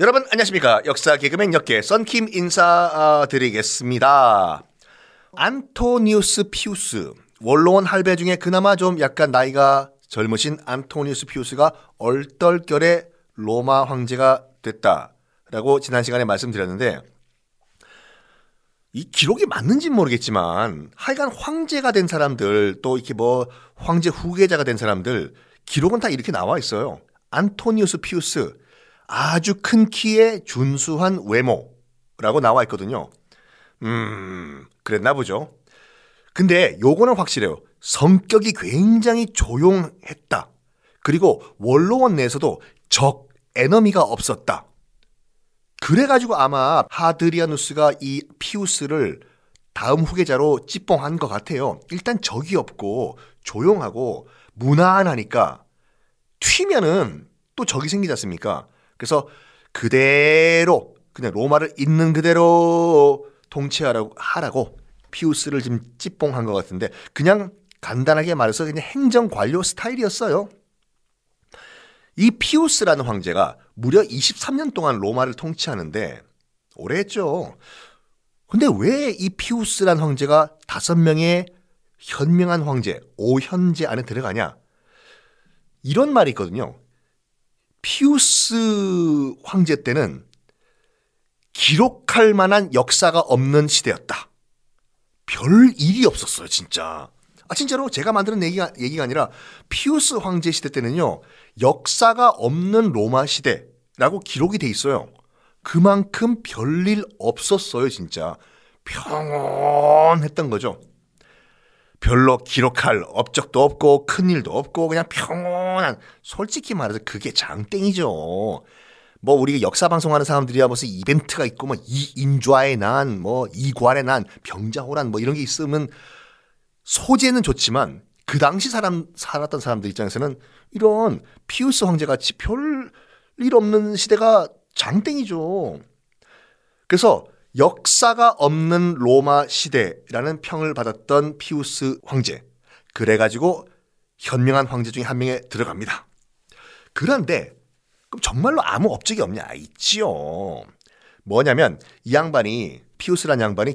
여러분 안녕하십니까? 역사 개그맨 역계 썬킴 인사드리겠습니다. 안토니우스 피우스. 원로원 할배 중에 그나마 좀 약간 나이가 젊으신 안토니우스 피우스가 얼떨결에 로마 황제가 됐다라고 지난 시간에 말씀드렸는데 이 기록이 맞는지 모르겠지만 하여간 황제가 된 사람들 또 이렇게 뭐 황제 후계자가 된 사람들 기록은 다 이렇게 나와 있어요. 안토니우스 피우스 아주 큰 키에 준수한 외모라고 나와 있거든요. 음, 그랬나 보죠. 근데 요거는 확실해요. 성격이 굉장히 조용했다. 그리고 원로원 내에서도 적, 에너미가 없었다. 그래가지고 아마 하드리아누스가 이 피우스를 다음 후계자로 찌뽕한 것 같아요. 일단 적이 없고 조용하고 무난하니까 튀면은 또 적이 생기지 않습니까? 그래서 그대로 그냥 로마를 있는 그대로 통치하라고 하라고 피우스를 지금 찌뽕한 것 같은데 그냥 간단하게 말해서 그냥 행정 관료 스타일이었어요. 이 피우스라는 황제가 무려 23년 동안 로마를 통치하는데 오래 했죠. 근데 왜 이 피우스라는 황제가 다섯 명의 현명한 황제, 오현제 안에 들어가냐? 이런 말이 있거든요. 피우스 황제 때는 기록할 만한 역사가 없는 시대였다. 별 일이 없었어요, 진짜. 아, 진짜로 제가 만드는 얘기가, 얘기가 아니라 피우스 황제 시대 때는요, 역사가 없는 로마 시대라고 기록이 돼 있어요. 그만큼 별일 없었어요, 진짜. 평온했던 거죠. 별로 기록할 업적도 없고 큰일도 없고 그냥 평온한 솔직히 말해서 그게 장땡이죠. 뭐 우리가 역사 방송하는 사람들이야 무슨 이벤트가 있고 뭐 이인좌의 난, 뭐 이괄의 난, 병자호란 뭐 이런 게 있으면 소재는 좋지만 그 당시 사람 살았던 사람들 입장에서는 이런 피우스 황제 같이 별 일 없는 시대가 장땡이죠. 그래서 역사가 없는 로마 시대라는 평을 받았던 피우스 황제. 그래가지고 현명한 황제 중에 한 명에 들어갑니다. 그런데 그럼 정말로 아무 업적이 없냐? 있지요. 뭐냐면 이 양반이 피우스란 양반이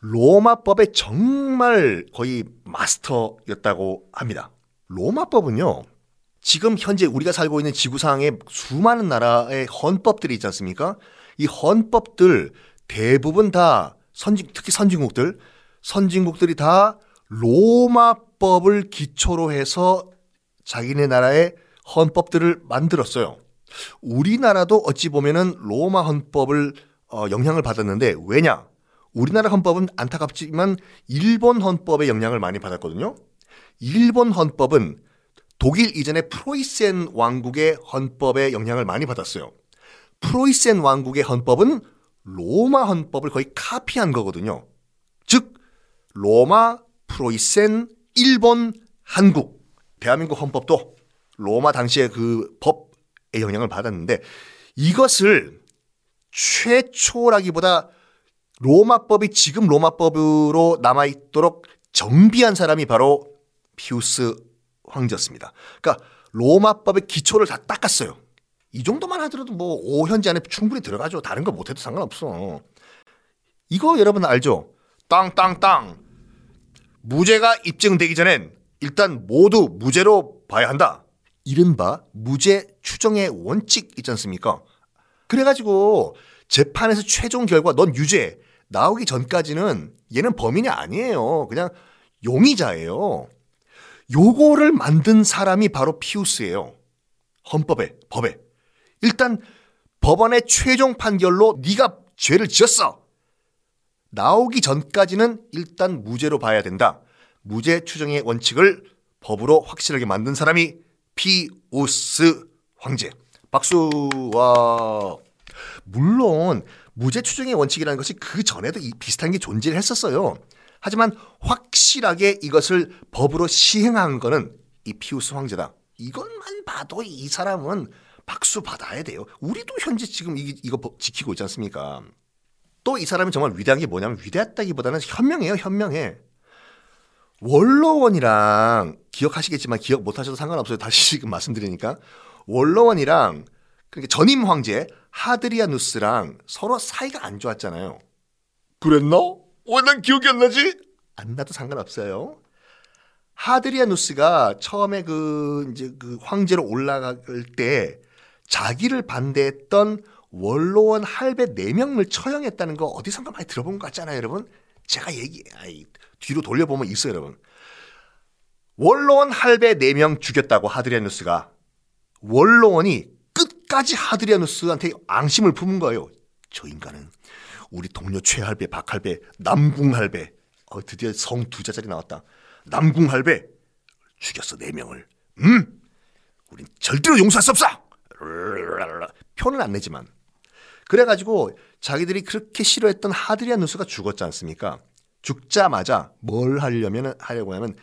로마법의 정말 거의 마스터였다고 합니다. 로마법은요. 지금 현재 우리가 살고 있는 지구상에 수많은 나라의 헌법들이 있지 않습니까? 이 헌법들 대부분 다 선진 특히 선진국들 선진국들이 다 로마법을 기초로 해서 자기네 나라의 헌법들을 만들었어요. 우리나라도 어찌 보면은 로마 헌법을 어, 영향을 받았는데 왜냐? 우리나라 헌법은 안타깝지만 일본 헌법의 영향을 많이 받았거든요. 일본 헌법은 독일 이전의 프로이센 왕국의 헌법의 영향을 많이 받았어요. 프로이센 왕국의 헌법은 로마 헌법을 거의 카피한 거거든요. 즉 로마, 프로이센, 일본, 한국, 대한민국 헌법도 로마 당시의 그 법의 영향을 받았는데 이것을 최초라기보다 로마법이 지금 로마법으로 남아있도록 정비한 사람이 바로 피우스 황제였습니다. 그러니까 로마법의 기초를 다 닦았어요. 이 정도만 하더라도 뭐 5현지 안에 충분히 들어가죠. 다른 거 못해도 상관없어. 이거 여러분 알죠? 땅땅땅. 무죄가 입증되기 전엔 일단 모두 무죄로 봐야 한다. 이른바 무죄 추정의 원칙 있지 않습니까? 그래가지고 재판에서 최종 결과 넌 유죄 나오기 전까지는 얘는 범인이 아니에요. 그냥 용의자예요. 요거를 만든 사람이 바로 피우스예요. 헌법에, 법에. 일단 법원의 최종 판결로 네가 죄를 지었어. 나오기 전까지는 일단 무죄로 봐야 된다. 무죄 추정의 원칙을 법으로 확실하게 만든 사람이 피우스 황제. 박수. 와. 물론 무죄 추정의 원칙이라는 것이 그 전에도 비슷한 게 존재했었어요. 하지만 확실하게 이것을 법으로 시행한 거는 이 피우스 황제다. 이것만 봐도 이 사람은 박수 받아야 돼요. 우리도 현재 지금 이, 이거 지키고 있지 않습니까? 또 이 사람이 정말 위대한 게 뭐냐면 위대했다기보다는 현명해요, 현명해. 원로원이랑 기억하시겠지만 기억 못 하셔도 상관없어요. 다시 지금 말씀드리니까. 원로원이랑 그러니까 전임 황제 하드리아누스랑 서로 사이가 안 좋았잖아요. 그랬나? 왜 난 기억이 안 나지? 안 나도 상관없어요. 하드리아누스가 처음에 그 이제 그 황제로 올라갈 때 자기를 반대했던 원로원 할배 4명을 처형했다는 거 어디선가 많이 들어본 것 같잖아요, 여러분. 제가 얘기 아이, 뒤로 돌려보면 있어요, 여러분. 원로원 할배 4명 죽였다고 하드리아누스가 원로원이 끝까지 하드리아누스한테 앙심을 품은 거예요. 저 인간은 우리 동료 최할배, 박할배, 남궁할배 어, 드디어 성 두 자짜리 나왔다. 남궁할배 죽였어 네 명을. 음, 우린 절대로 용서할 수 없어. 표는 안 내지만 그래가지고 자기들이 그렇게 싫어했던 하드리아누스가 죽었지 않습니까? 죽자마자 뭘 하려면 하려고 하면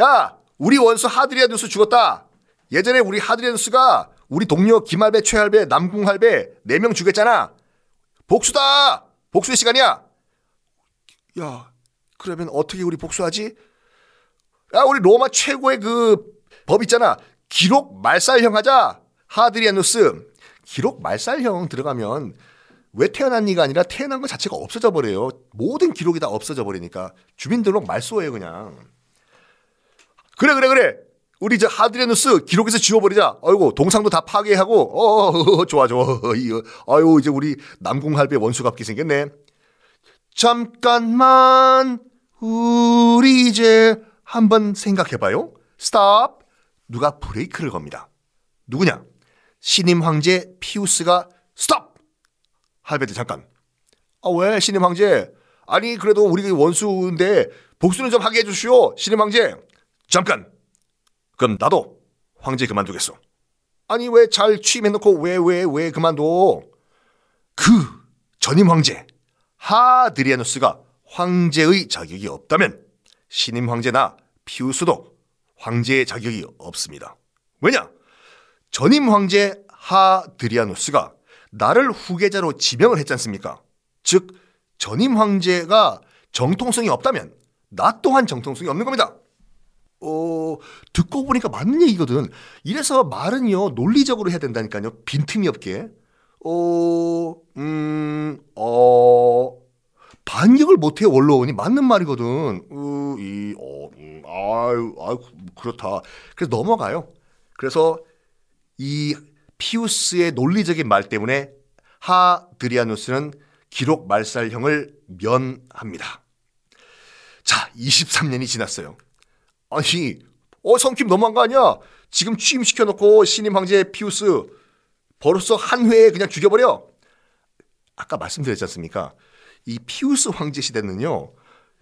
야 우리 원수 하드리아누스 죽었다. 예전에 우리 하드리아누스가 우리 동료 김할배, 최할배, 남궁할배 네 명 죽였잖아. 복수다. 복수의 시간이야. 야 그러면 어떻게 우리 복수하지? 야 우리 로마 최고의 그 법 있잖아. 기록 말살형 하자. 하드리아누스 기록 말살형 들어가면 왜 태어난니가 아니라 태어난 것 자체가 없어져 버려요. 모든 기록이 다 없어져 버리니까 주민등록 말소예요 그냥. 그래 그래 그래. 우리 저 하드리아누스 기록에서 지워버리자. 아이고 동상도 다 파괴하고 어, 어 좋아 좋아. 아유 이제 우리 남궁할배 원수 갚기 생겼네. 잠깐만 우리 이제 한번 생각해봐요. stop. 누가 브레이크를 겁니다. 누구냐? 신임 황제 피우스가 스톱! 할배들 잠깐. 아, 왜 신임 황제? 아니, 그래도 우리 원수인데 복수는 좀 하게 해주시오. 신임 황제. 잠깐. 그럼 나도 황제 그만두겠어. 아니, 왜 잘 취임해놓고 왜, 왜, 왜 그만둬? 그 전임 황제 하드리아누스가 황제의 자격이 없다면 신임 황제나 피우스도 황제의 자격이 없습니다. 왜냐? 전임 황제 하드리아누스가 나를 후계자로 지명을 했지 않습니까? 즉 전임 황제가 정통성이 없다면 나 또한 정통성이 없는 겁니다. 어, 듣고 보니까 맞는 얘기거든. 이래서 말은요, 논리적으로 해야 된다니까요. 빈틈이 없게. 어, 음, 어, 반격을 못해 원로원이 맞는 말이거든. 어, 이, 어, 음, 아유, 아유, 그렇다. 그래서 넘어가요. 그래서 이 피우스의 논리적인 말 때문에 하드리아누스는 기록 말살형을 면합니다. 자, 23년이 지났어요. 아니, 어, 성킴 너무한 거 아니야? 지금 취임시켜놓고 신임 황제 피우스 벌써 한 회에 그냥 죽여버려. 아까 말씀드렸지 않습니까? 이 피우스 황제 시대는요.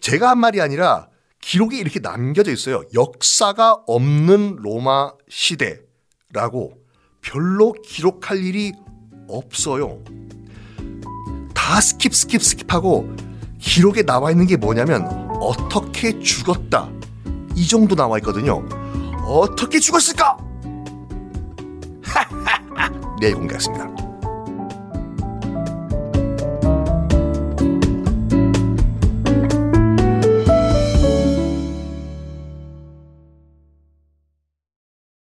제가 한 말이 아니라 기록이 이렇게 남겨져 있어요. 역사가 없는 로마 시대라고 별로 기록할 일이 없어요. 다 skip skip skip하고 기록에 나와 있는 게 뭐냐면 어떻게 죽었다. 이 정도 나와 있거든요. 어떻게 죽었을까? 내일 공개하겠습니다.